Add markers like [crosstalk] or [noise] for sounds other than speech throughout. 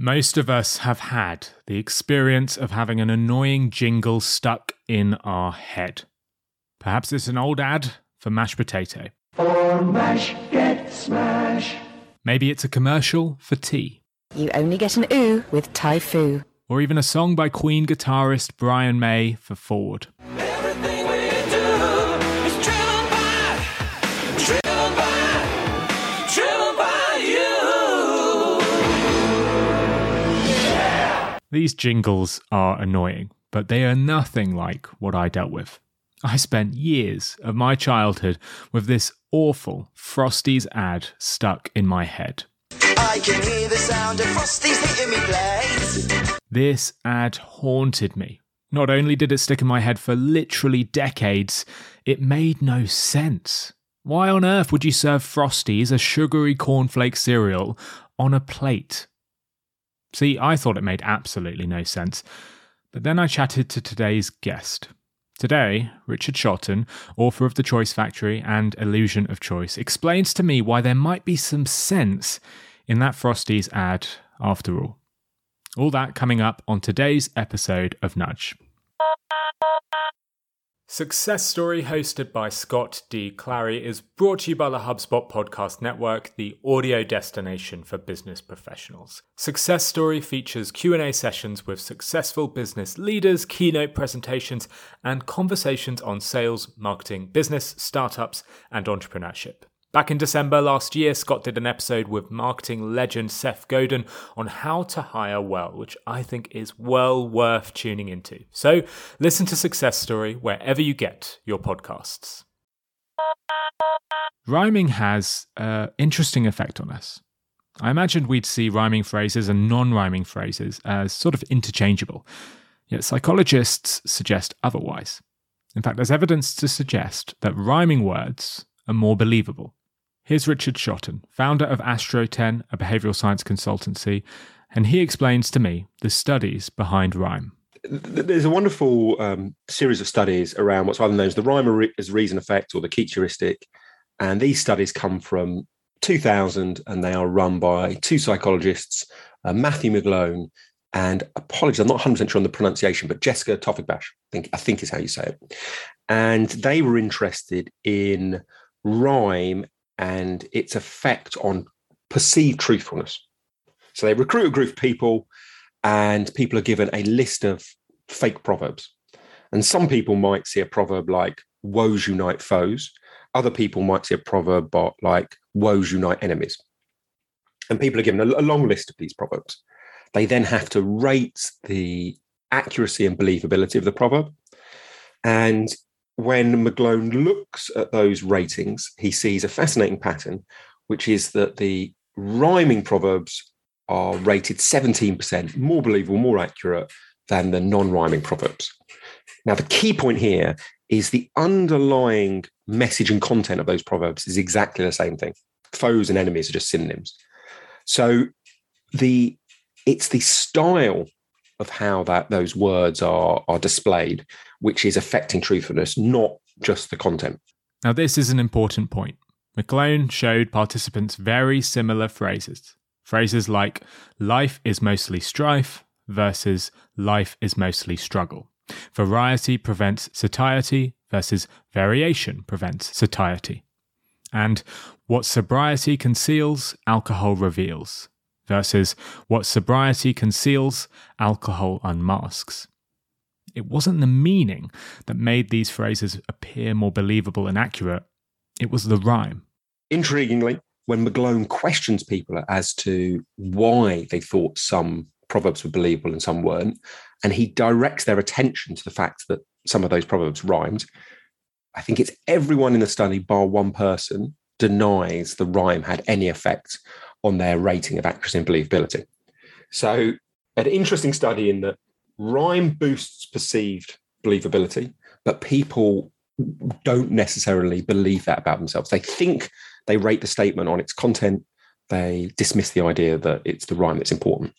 Most of us have had the experience of having an annoying jingle stuck in our head. Perhaps it's an old ad for mashed potato. For mash, get smash. Maybe it's a commercial for tea. You only get an ooh with Typhoo. Or even a song by Queen guitarist Brian May for Ford. These jingles are annoying, but they are nothing like what I dealt with. I spent years of my childhood with this awful Frosties ad stuck in my head. I can hear the sound of Frosties hitting me blades. This ad haunted me. Not only did it stick in my head for literally decades, it made no sense. Why on earth would you serve Frosties, a sugary cornflake cereal, on a plate? See, I thought it made absolutely no sense. But then I chatted to today's guest. Today, Richard Shotton, author of The Choice Factory and Illusion of Choice, explains to me why there might be some sense in that Frosties ad after all. All that coming up on today's episode of Nudge. Success Story, hosted by Scott D. Clary, is brought to you by the HubSpot Podcast Network, the audio destination for business professionals. Success Story features Q&A sessions with successful business leaders, keynote presentations, and conversations on sales, marketing, business, startups, and entrepreneurship. Back in December last year, Scott did an episode with marketing legend Seth Godin on how to hire well, which I think is well worth tuning into. So listen to Success Story wherever you get your podcasts. Rhyming has an interesting effect on us. I imagined we'd see rhyming phrases and non rhyming phrases as sort of interchangeable, yet psychologists suggest otherwise. In fact, there's evidence to suggest that rhyming words are more believable. Here's Richard Shotton, founder of Astroten, a behavioral science consultancy, and he explains to me the studies behind rhyme. There's a wonderful um, series of studies around what's either known as the rhyme as reason effect or the Keats heuristic. And these studies come from 2000 and they are run by two psychologists, uh, Matthew McGlone and apologies, I'm not 100% sure on the pronunciation, but Jessica Tofighbakhsh, I think, I think is how you say it. And they were interested in rhyme and its effect on perceived truthfulness. So they recruit a group of people, and people are given a list of fake proverbs. And some people might see a proverb like woes unite foes. Other people might see a proverb like woes unite enemies. And people are given a, long list of these proverbs. They then have to rate the accuracy and believability of the proverb. And when McGlone looks at those ratings, he sees a fascinating pattern, which is that the rhyming proverbs are rated 17% more believable, more accurate than the non rhyming proverbs. Now, the key point here is the underlying message and content of those proverbs is exactly the same thing. Foes and enemies are just synonyms. So the it's the style of how that those words are are displayed which is affecting truthfulness, not just the content. Now, this is an important point. McGlone showed participants very similar phrases. Phrases like life is mostly strife versus life is mostly struggle. Variety prevents satiety versus variation prevents satiety. And what sobriety conceals, alcohol reveals versus what sobriety conceals, alcohol unmasks. It wasn't the meaning that made these phrases appear more believable and accurate, it was the rhyme. Intriguingly, when McGlone questions people as to why they thought some proverbs were believable and some weren't, and he directs their attention to the fact that some of those proverbs rhymed, I think it's everyone in the study, bar one person, denies the rhyme had any effect on their rating of accuracy and believability. So, an interesting study in that rhyme boosts perceived believability, but people don't necessarily believe that about themselves. They think they rate the statement on its content, they dismiss the idea that it's the rhyme that's important.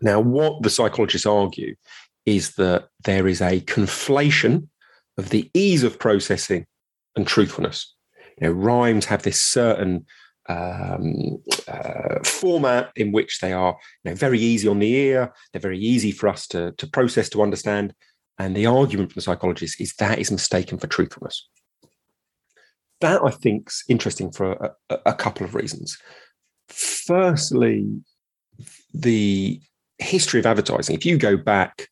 Now, what the psychologists argue is that there is a conflation of the ease of processing and truthfulness. You know, rhymes have this certain um, uh, format in which they are you know, very easy on the ear, they're very easy for us to, to process, to understand. And the argument from the psychologists is that is mistaken for truthfulness. That I think is interesting for a, a, couple of reasons. Firstly, the history of advertising, if you go back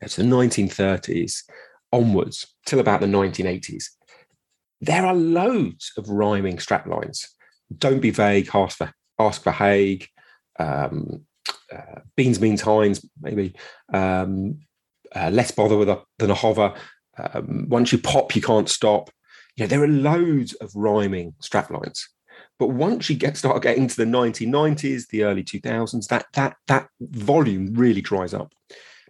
to the 1930s onwards till about the 1980s, there are loads of rhyming straplines. Don't be vague, ask for, ask for Haig. um, uh, beans means Heinz, maybe. Um, uh, less bother with a, than a hover. Um, once you pop, you can't stop. You know, there are loads of rhyming straplines. But once you get start getting to the 1990s, the early 2000s, that that that volume really dries up.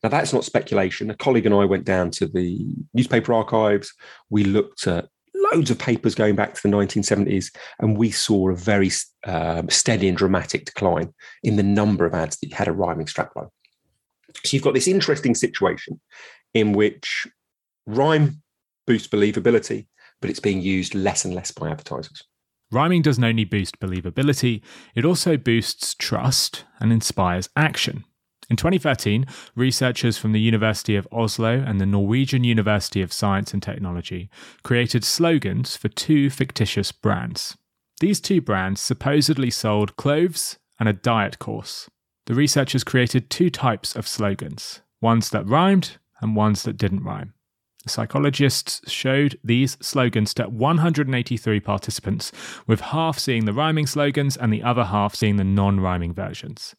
Now that's not speculation. A colleague and I went down to the newspaper archives. We looked at loads of papers going back to the 1970s, and we saw a very um, steady and dramatic decline in the number of ads that had a rhyming strapline. So you've got this interesting situation in which rhyme boosts believability, but it's being used less and less by advertisers. Rhyming doesn't only boost believability, it also boosts trust and inspires action. In 2013, researchers from the University of Oslo and the Norwegian University of Science and Technology created slogans for two fictitious brands. These two brands supposedly sold clothes and a diet course. The researchers created two types of slogans ones that rhymed and ones that didn't rhyme. Psychologists showed these slogans to 183 participants, with half seeing the rhyming slogans and the other half seeing the non rhyming versions.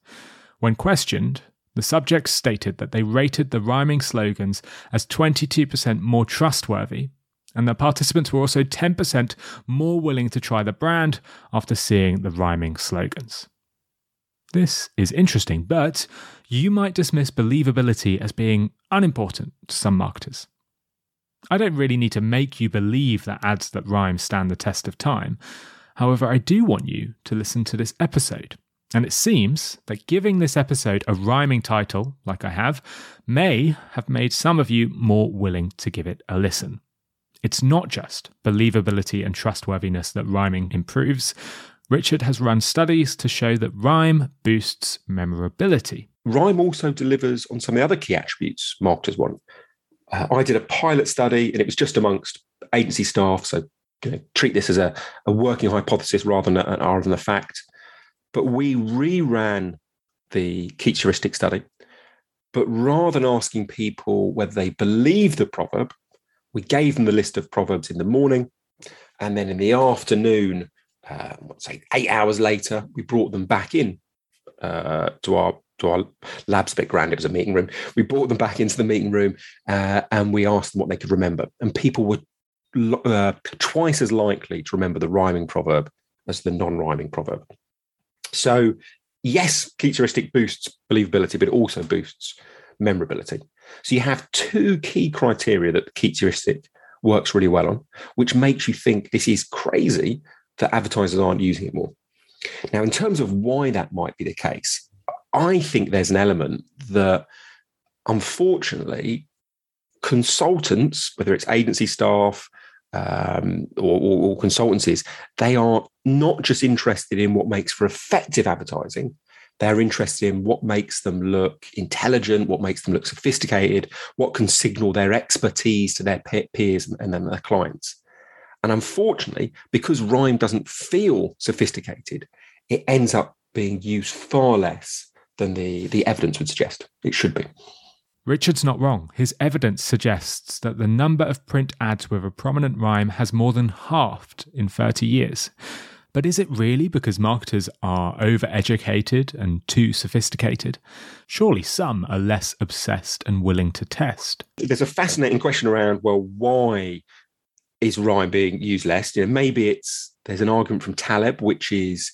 When questioned, the subjects stated that they rated the rhyming slogans as 22% more trustworthy, and the participants were also 10% more willing to try the brand after seeing the rhyming slogans. This is interesting, but you might dismiss believability as being unimportant to some marketers. I don't really need to make you believe that ads that rhyme stand the test of time. However, I do want you to listen to this episode. And it seems that giving this episode a rhyming title, like I have, may have made some of you more willing to give it a listen. It's not just believability and trustworthiness that rhyming improves. Richard has run studies to show that rhyme boosts memorability. Rhyme also delivers on some of the other key attributes marketers want. Uh, I did a pilot study and it was just amongst agency staff. So you know, treat this as a, a working hypothesis rather than a, rather than a fact. But we reran the Keats heuristic study. But rather than asking people whether they believe the proverb, we gave them the list of proverbs in the morning. And then in the afternoon, uh, let's say eight hours later, we brought them back in uh, to our to our lab's a bit grand. It was a meeting room. We brought them back into the meeting room uh, and we asked them what they could remember. And people were uh, twice as likely to remember the rhyming proverb as the non-rhyming proverb. So, yes, Keats boosts believability, but it also boosts memorability. So you have two key criteria that Keats works really well on, which makes you think this is crazy that advertisers aren't using it more. Now, in terms of why that might be the case, I think there's an element that unfortunately consultants, whether it's agency staff um, or, or, or consultancies, they are not just interested in what makes for effective advertising. They're interested in what makes them look intelligent, what makes them look sophisticated, what can signal their expertise to their peers and then their clients. And unfortunately, because rhyme doesn't feel sophisticated, it ends up being used far less than the, the evidence would suggest it should be. Richard's not wrong. His evidence suggests that the number of print ads with a prominent rhyme has more than halved in 30 years. But is it really because marketers are overeducated and too sophisticated? Surely some are less obsessed and willing to test. There's a fascinating question around well, why is rhyme being used less? You know, maybe it's there's an argument from Taleb, which is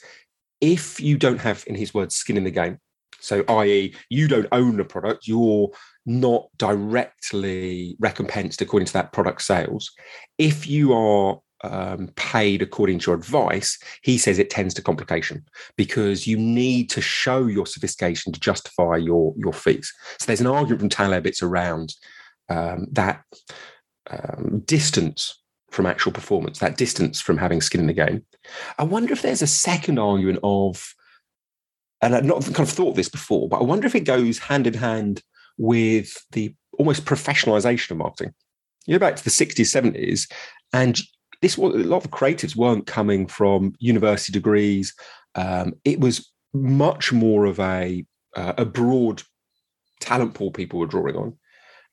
if you don't have, in his words, skin in the game, so i.e., you don't own the product, you're not directly recompensed according to that product sales. If you are um, paid according to your advice, he says it tends to complication because you need to show your sophistication to justify your your fees. So there's an argument from Taleb. It's around um, that um, distance from actual performance, that distance from having skin in the game. I wonder if there's a second argument of and I'd not kind of thought this before, but I wonder if it goes hand in hand with the almost professionalization of marketing. You know, back to the 60s, 70s, and this was a lot of creatives weren't coming from university degrees. Um, it was much more of a uh, a broad talent pool people were drawing on.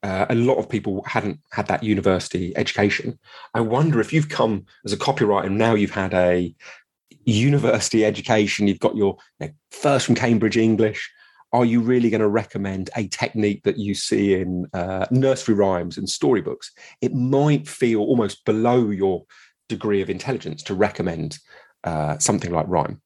Uh, a lot of people hadn't had that university education. I wonder if you've come as a copywriter and now you've had a university education, you've got your you know, first from Cambridge English. Are you really going to recommend a technique that you see in uh, nursery rhymes and storybooks? It might feel almost below your degree of intelligence to recommend uh, something like rhyme.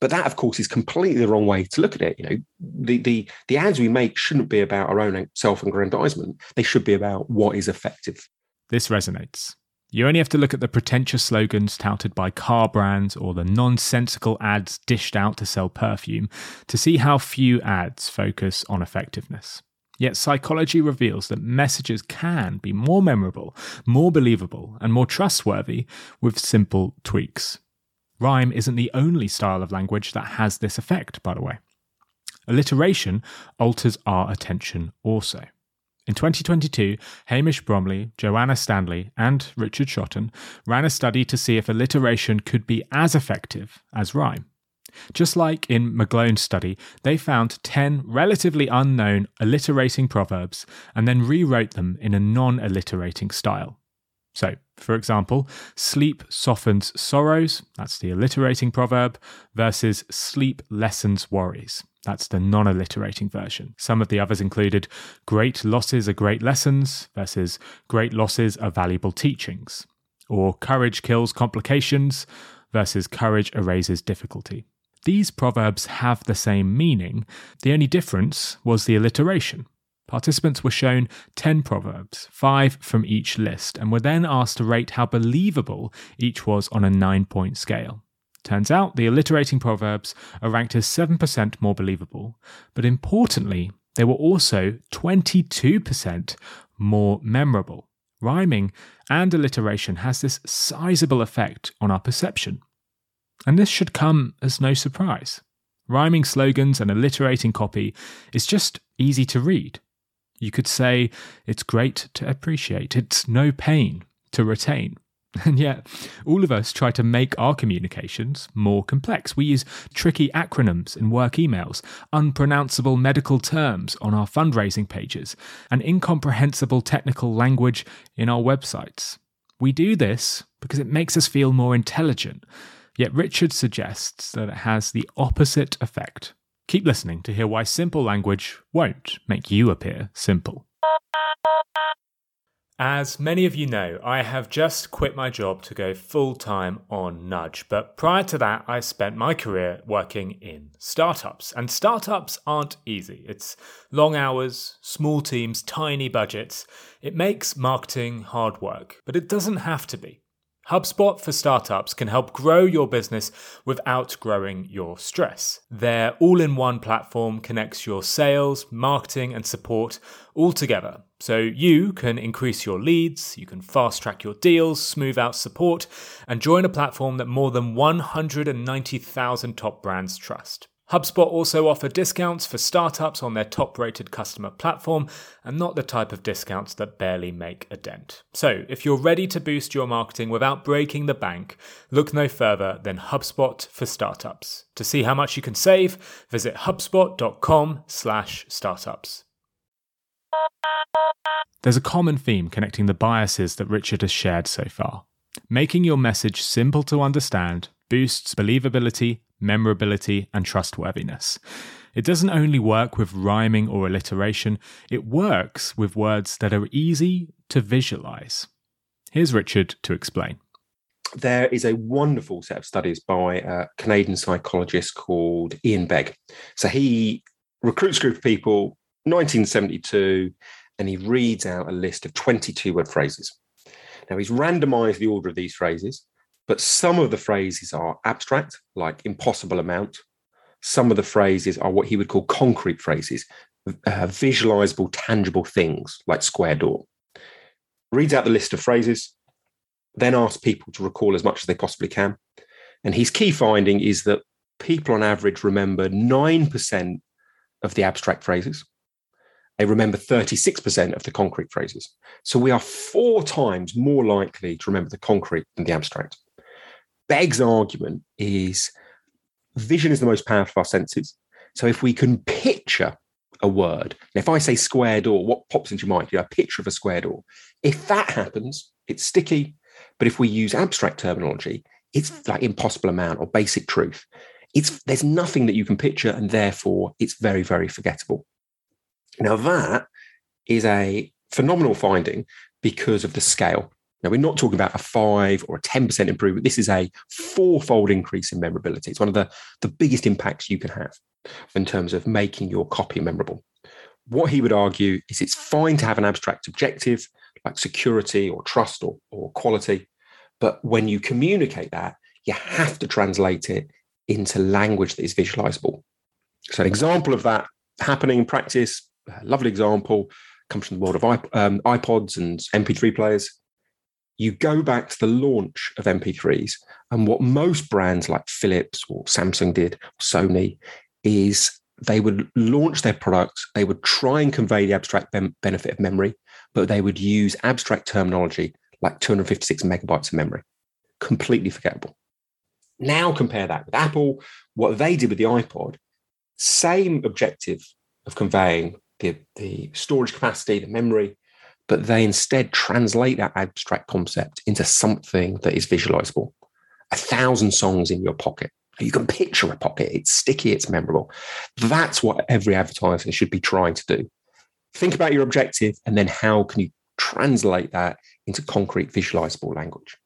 But that, of course, is completely the wrong way to look at it. You know, the the the ads we make shouldn't be about our own self-aggrandizement. They should be about what is effective. This resonates. You only have to look at the pretentious slogans touted by car brands or the nonsensical ads dished out to sell perfume to see how few ads focus on effectiveness. Yet psychology reveals that messages can be more memorable, more believable, and more trustworthy with simple tweaks. Rhyme isn't the only style of language that has this effect, by the way. Alliteration alters our attention also. In 2022, Hamish Bromley, Joanna Stanley, and Richard Shotton ran a study to see if alliteration could be as effective as rhyme. Just like in McGlone's study, they found 10 relatively unknown alliterating proverbs and then rewrote them in a non alliterating style. So, for example, sleep softens sorrows, that's the alliterating proverb, versus sleep lessens worries. That's the non alliterating version. Some of the others included great losses are great lessons versus great losses are valuable teachings, or courage kills complications versus courage erases difficulty. These proverbs have the same meaning, the only difference was the alliteration. Participants were shown 10 proverbs, 5 from each list, and were then asked to rate how believable each was on a 9 point scale. Turns out the alliterating proverbs are ranked as 7% more believable, but importantly, they were also 22% more memorable. Rhyming and alliteration has this sizable effect on our perception. And this should come as no surprise. Rhyming slogans and alliterating copy is just easy to read. You could say it's great to appreciate, it's no pain to retain. [laughs] And yet, all of us try to make our communications more complex. We use tricky acronyms in work emails, unpronounceable medical terms on our fundraising pages, and incomprehensible technical language in our websites. We do this because it makes us feel more intelligent. Yet Richard suggests that it has the opposite effect. Keep listening to hear why simple language won't make you appear simple. As many of you know, I have just quit my job to go full time on Nudge. But prior to that, I spent my career working in startups. And startups aren't easy. It's long hours, small teams, tiny budgets. It makes marketing hard work, but it doesn't have to be. HubSpot for startups can help grow your business without growing your stress. Their all in one platform connects your sales, marketing, and support all together. So you can increase your leads, you can fast track your deals, smooth out support, and join a platform that more than 190,000 top brands trust. HubSpot also offer discounts for startups on their top rated customer platform and not the type of discounts that barely make a dent. So, if you're ready to boost your marketing without breaking the bank, look no further than HubSpot for startups. To see how much you can save, visit hubspot.com/startups. There's a common theme connecting the biases that Richard has shared so far. Making your message simple to understand boosts believability, memorability, and trustworthiness. It doesn't only work with rhyming or alliteration, it works with words that are easy to visualize. Here's Richard to explain. There is a wonderful set of studies by a Canadian psychologist called Ian Begg. So he recruits a group of people, 1972, and he reads out a list of 22 word phrases. Now he's randomized the order of these phrases, but some of the phrases are abstract, like impossible amount. Some of the phrases are what he would call concrete phrases, uh, visualizable, tangible things like square door. Reads out the list of phrases, then asks people to recall as much as they possibly can. And his key finding is that people on average remember 9% of the abstract phrases. They remember 36% of the concrete phrases. So we are four times more likely to remember the concrete than the abstract. Begg's argument is vision is the most powerful of our senses. So if we can picture a word, if I say square door, what pops into your mind? You know, a picture of a square door. If that happens, it's sticky. But if we use abstract terminology, it's like impossible amount or basic truth. It's there's nothing that you can picture, and therefore it's very, very forgettable. Now that is a phenomenal finding because of the scale. Now, we're not talking about a five or a 10% improvement. This is a fourfold increase in memorability. It's one of the, the biggest impacts you can have in terms of making your copy memorable. What he would argue is it's fine to have an abstract objective like security or trust or, or quality, but when you communicate that, you have to translate it into language that is visualizable. So, an example of that happening in practice, a lovely example, comes from the world of um, iPods and MP3 players you go back to the launch of MP3s, and what most brands like Philips or Samsung did, Sony, is they would launch their products, they would try and convey the abstract ben- benefit of memory, but they would use abstract terminology like 256 megabytes of memory. Completely forgettable. Now compare that with Apple, what they did with the iPod, same objective of conveying the, the storage capacity, the memory, but they instead translate that abstract concept into something that is visualizable. A thousand songs in your pocket. You can picture a pocket. It's sticky, it's memorable. That's what every advertiser should be trying to do. Think about your objective and then how can you translate that into concrete, visualizable language.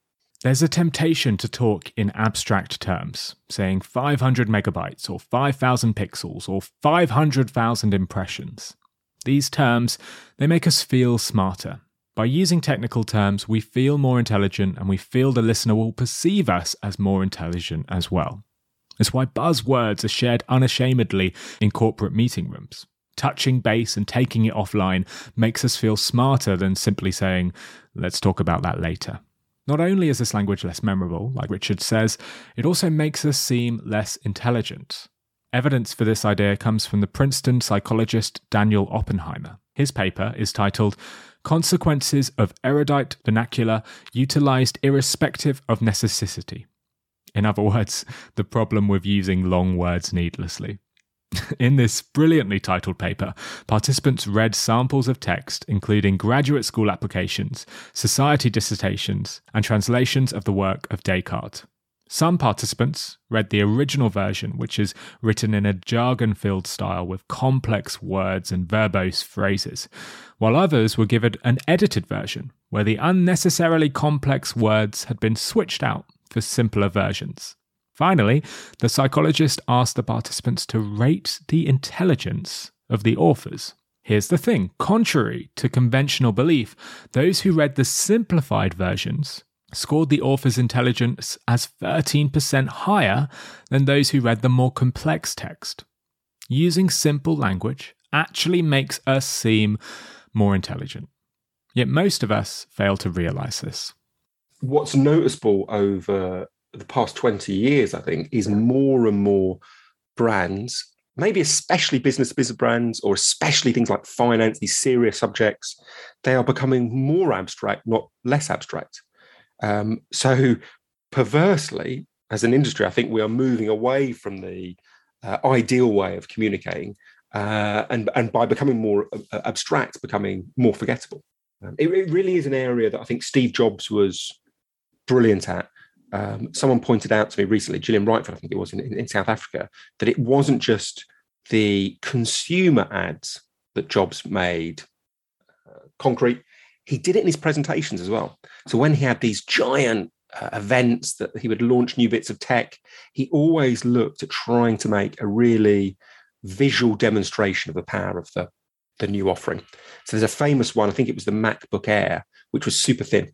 There's a temptation to talk in abstract terms, saying 500 megabytes or 5,000 pixels or 500,000 impressions. These terms, they make us feel smarter. By using technical terms, we feel more intelligent and we feel the listener will perceive us as more intelligent as well. It's why buzzwords are shared unashamedly in corporate meeting rooms. Touching base and taking it offline makes us feel smarter than simply saying, let's talk about that later. Not only is this language less memorable, like Richard says, it also makes us seem less intelligent. Evidence for this idea comes from the Princeton psychologist Daniel Oppenheimer. His paper is titled Consequences of Erudite Vernacular Utilized Irrespective of Necessity. In other words, the problem with using long words needlessly. [laughs] In this brilliantly titled paper, participants read samples of text, including graduate school applications, society dissertations, and translations of the work of Descartes. Some participants read the original version, which is written in a jargon filled style with complex words and verbose phrases, while others were given an edited version, where the unnecessarily complex words had been switched out for simpler versions. Finally, the psychologist asked the participants to rate the intelligence of the authors. Here's the thing contrary to conventional belief, those who read the simplified versions scored the author's intelligence as 13% higher than those who read the more complex text. Using simple language actually makes us seem more intelligent. Yet most of us fail to realize this. What's noticeable over the past 20 years, I think, is more and more brands, maybe especially business to business brands, or especially things like finance, these serious subjects, they are becoming more abstract, not less abstract. Um, so, perversely, as an industry, I think we are moving away from the uh, ideal way of communicating, uh, and and by becoming more uh, abstract, becoming more forgettable. Um, it, it, really is an area that I think Steve Jobs was brilliant at. Um, someone pointed out to me recently, Gillian Rightford, I think it was in, in, in South Africa, that it wasn't just the consumer ads that Jobs made uh, concrete he did it in his presentations as well. So when he had these giant uh, events that he would launch new bits of tech, he always looked at trying to make a really visual demonstration of the power of the, the new offering. So there's a famous one, I think it was the MacBook Air, which was super thin.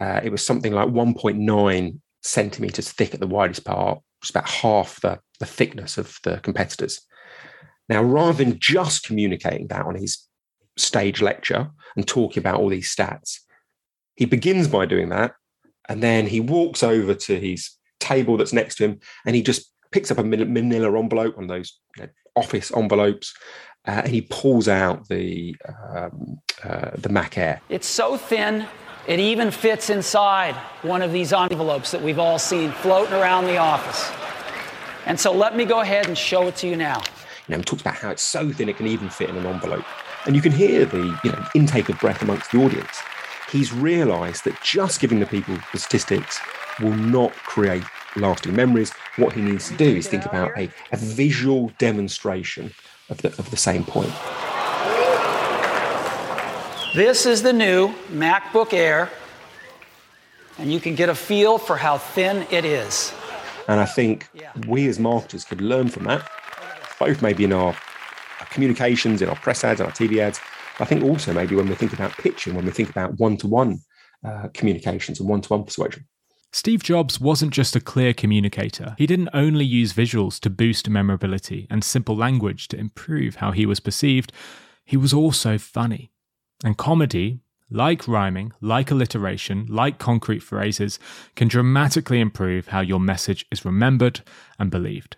Uh, it was something like 1.9 centimeters thick at the widest part, which is about half the, the thickness of the competitors. Now, rather than just communicating that on his stage lecture and talking about all these stats. He begins by doing that, and then he walks over to his table that's next to him and he just picks up a manila envelope, one of those you know, office envelopes, uh, and he pulls out the um, uh, the Mac Air. It's so thin, it even fits inside one of these envelopes that we've all seen floating around the office. And so let me go ahead and show it to you now. You know, he talks about how it's so thin it can even fit in an envelope, and you can hear the you know intake of breath amongst the audience. He's realised that just giving the people the statistics will not create lasting memories. What he needs to do is think about a, a visual demonstration of the of the same point. This is the new MacBook Air, and you can get a feel for how thin it is. And I think we as marketers could learn from that, both maybe in our, our communications, in our press ads, our TV ads. I think also maybe when we think about pitching, when we think about one to one communications and one to one persuasion. Steve Jobs wasn't just a clear communicator. He didn't only use visuals to boost memorability and simple language to improve how he was perceived, he was also funny. And comedy, like rhyming, like alliteration, like concrete phrases, can dramatically improve how your message is remembered and believed.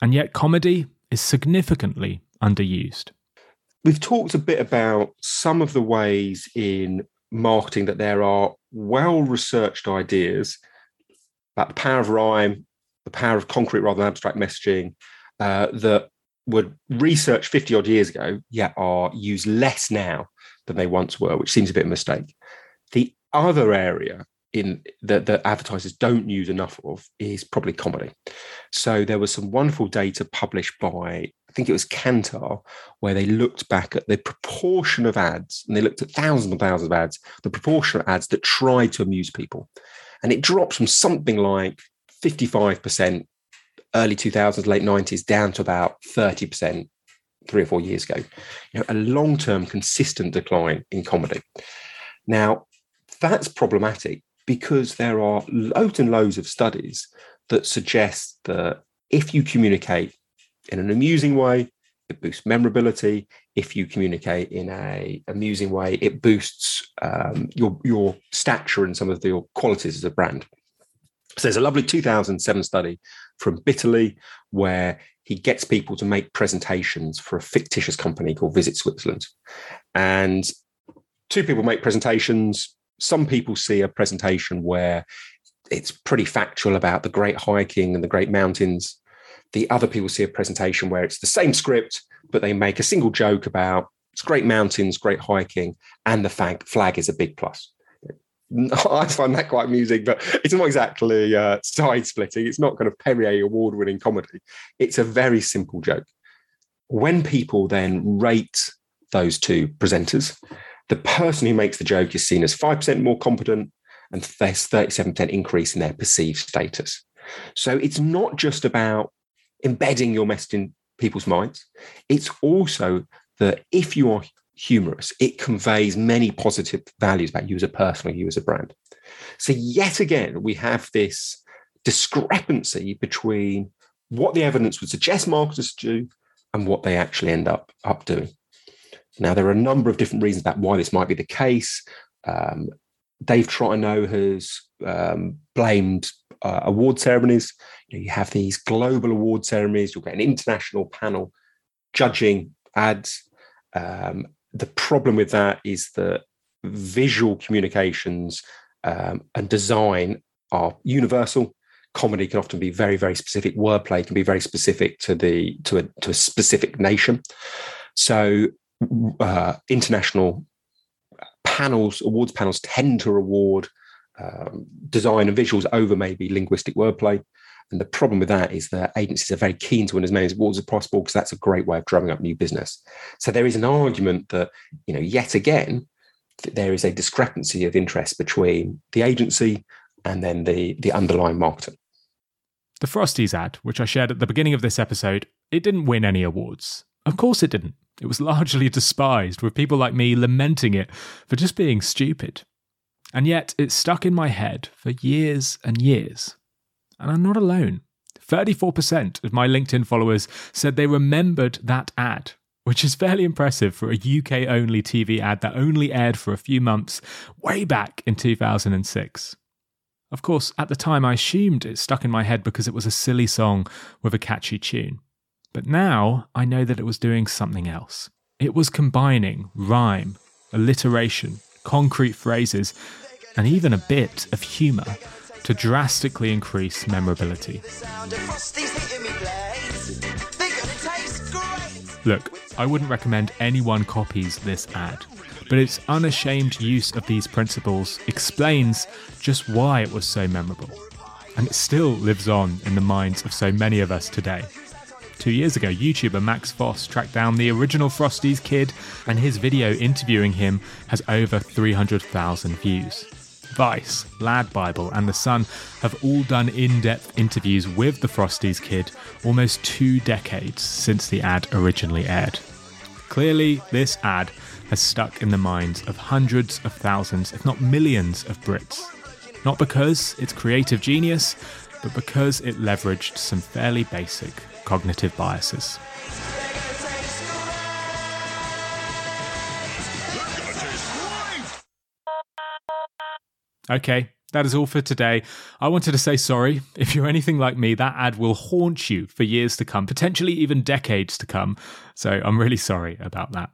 And yet, comedy is significantly underused. We've talked a bit about some of the ways in marketing that there are well researched ideas about the power of rhyme, the power of concrete rather than abstract messaging uh, that were researched 50 odd years ago, yet are used less now than they once were, which seems a bit of a mistake. The other area in that that advertisers don't use enough of is probably comedy. So there was some wonderful data published by I think it was Kantar, where they looked back at the proportion of ads, and they looked at thousands and thousands of ads, the proportion of ads that tried to amuse people. And it dropped from something like 55% early 2000s, late 90s, down to about 30% three or four years ago. You know, a long-term consistent decline in comedy. Now, that's problematic because there are loads and loads of studies that suggest that if you communicate in an amusing way, it boosts memorability. If you communicate in a amusing way, it boosts um, your your stature and some of the, your qualities as a brand. So there's a lovely 2007 study from Bitterly where he gets people to make presentations for a fictitious company called Visit Switzerland, and two people make presentations. Some people see a presentation where it's pretty factual about the great hiking and the great mountains the other people see a presentation where it's the same script, but they make a single joke about it's great mountains, great hiking, and the flag, flag is a big plus. [laughs] I find that quite amusing, but it's not exactly uh, side splitting. It's not kind of Perrier award winning comedy. It's a very simple joke. When people then rate those two presenters, the person who makes the joke is seen as 5% more competent, and there's 37% increase in their perceived status. So it's not just about embedding your message in people's minds. It's also that if you are humorous, it conveys many positive values about you as a person or you as a brand. So, yet again, we have this discrepancy between what the evidence would suggest marketers do and what they actually end up, up doing. Now, there are a number of different reasons about why this might be the case. Um, Dave Trotino has um, blamed uh, award ceremonies. You, know, you have these global award ceremonies. You'll get an international panel judging ads. Um, the problem with that is that visual communications um, and design are universal. Comedy can often be very, very specific. Wordplay can be very specific to the to a to a specific nation. So, uh, international panels, awards panels, tend to reward um, design and visuals over maybe linguistic wordplay. And the problem with that is that agencies are very keen to win as many awards as possible because that's a great way of drumming up new business. So there is an argument that, you know, yet again, there is a discrepancy of interest between the agency and then the the underlying marketer. The Frosties ad, which I shared at the beginning of this episode, it didn't win any awards. Of course it didn't. It was largely despised, with people like me lamenting it for just being stupid. And yet, it stuck in my head for years and years. And I'm not alone. 34% of my LinkedIn followers said they remembered that ad, which is fairly impressive for a UK only TV ad that only aired for a few months way back in 2006. Of course, at the time I assumed it stuck in my head because it was a silly song with a catchy tune. But now I know that it was doing something else. It was combining rhyme, alliteration, concrete phrases, and even a bit of humour to drastically increase memorability. Look, I wouldn't recommend anyone copies this ad, but its unashamed use of these principles explains just why it was so memorable. And it still lives on in the minds of so many of us today. Two years ago, YouTuber Max Fosh tracked down the original Frosties kid, and his video interviewing him has over 300,000 views. Vice, Lad Bible, and The Sun have all done in depth interviews with the Frosties kid almost two decades since the ad originally aired. Clearly, this ad has stuck in the minds of hundreds of thousands, if not millions, of Brits. Not because it's creative genius, but because it leveraged some fairly basic cognitive biases. Okay, that is all for today. I wanted to say sorry. If you're anything like me, that ad will haunt you for years to come, potentially even decades to come. So I'm really sorry about that.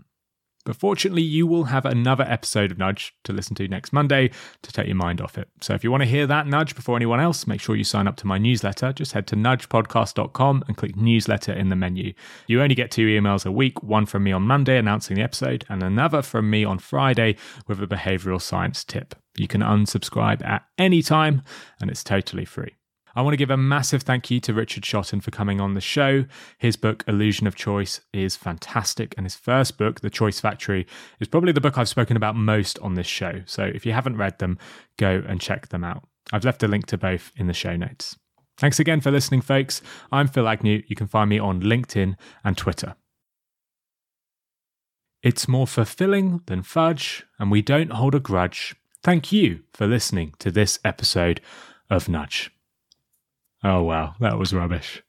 But fortunately, you will have another episode of Nudge to listen to next Monday to take your mind off it. So if you want to hear that nudge before anyone else, make sure you sign up to my newsletter. Just head to nudgepodcast.com and click newsletter in the menu. You only get two emails a week one from me on Monday announcing the episode, and another from me on Friday with a behavioral science tip. You can unsubscribe at any time, and it's totally free. I want to give a massive thank you to Richard Shotton for coming on the show. His book, Illusion of Choice, is fantastic. And his first book, The Choice Factory, is probably the book I've spoken about most on this show. So if you haven't read them, go and check them out. I've left a link to both in the show notes. Thanks again for listening, folks. I'm Phil Agnew. You can find me on LinkedIn and Twitter. It's more fulfilling than fudge, and we don't hold a grudge. Thank you for listening to this episode of Nudge. Oh, wow, that was rubbish.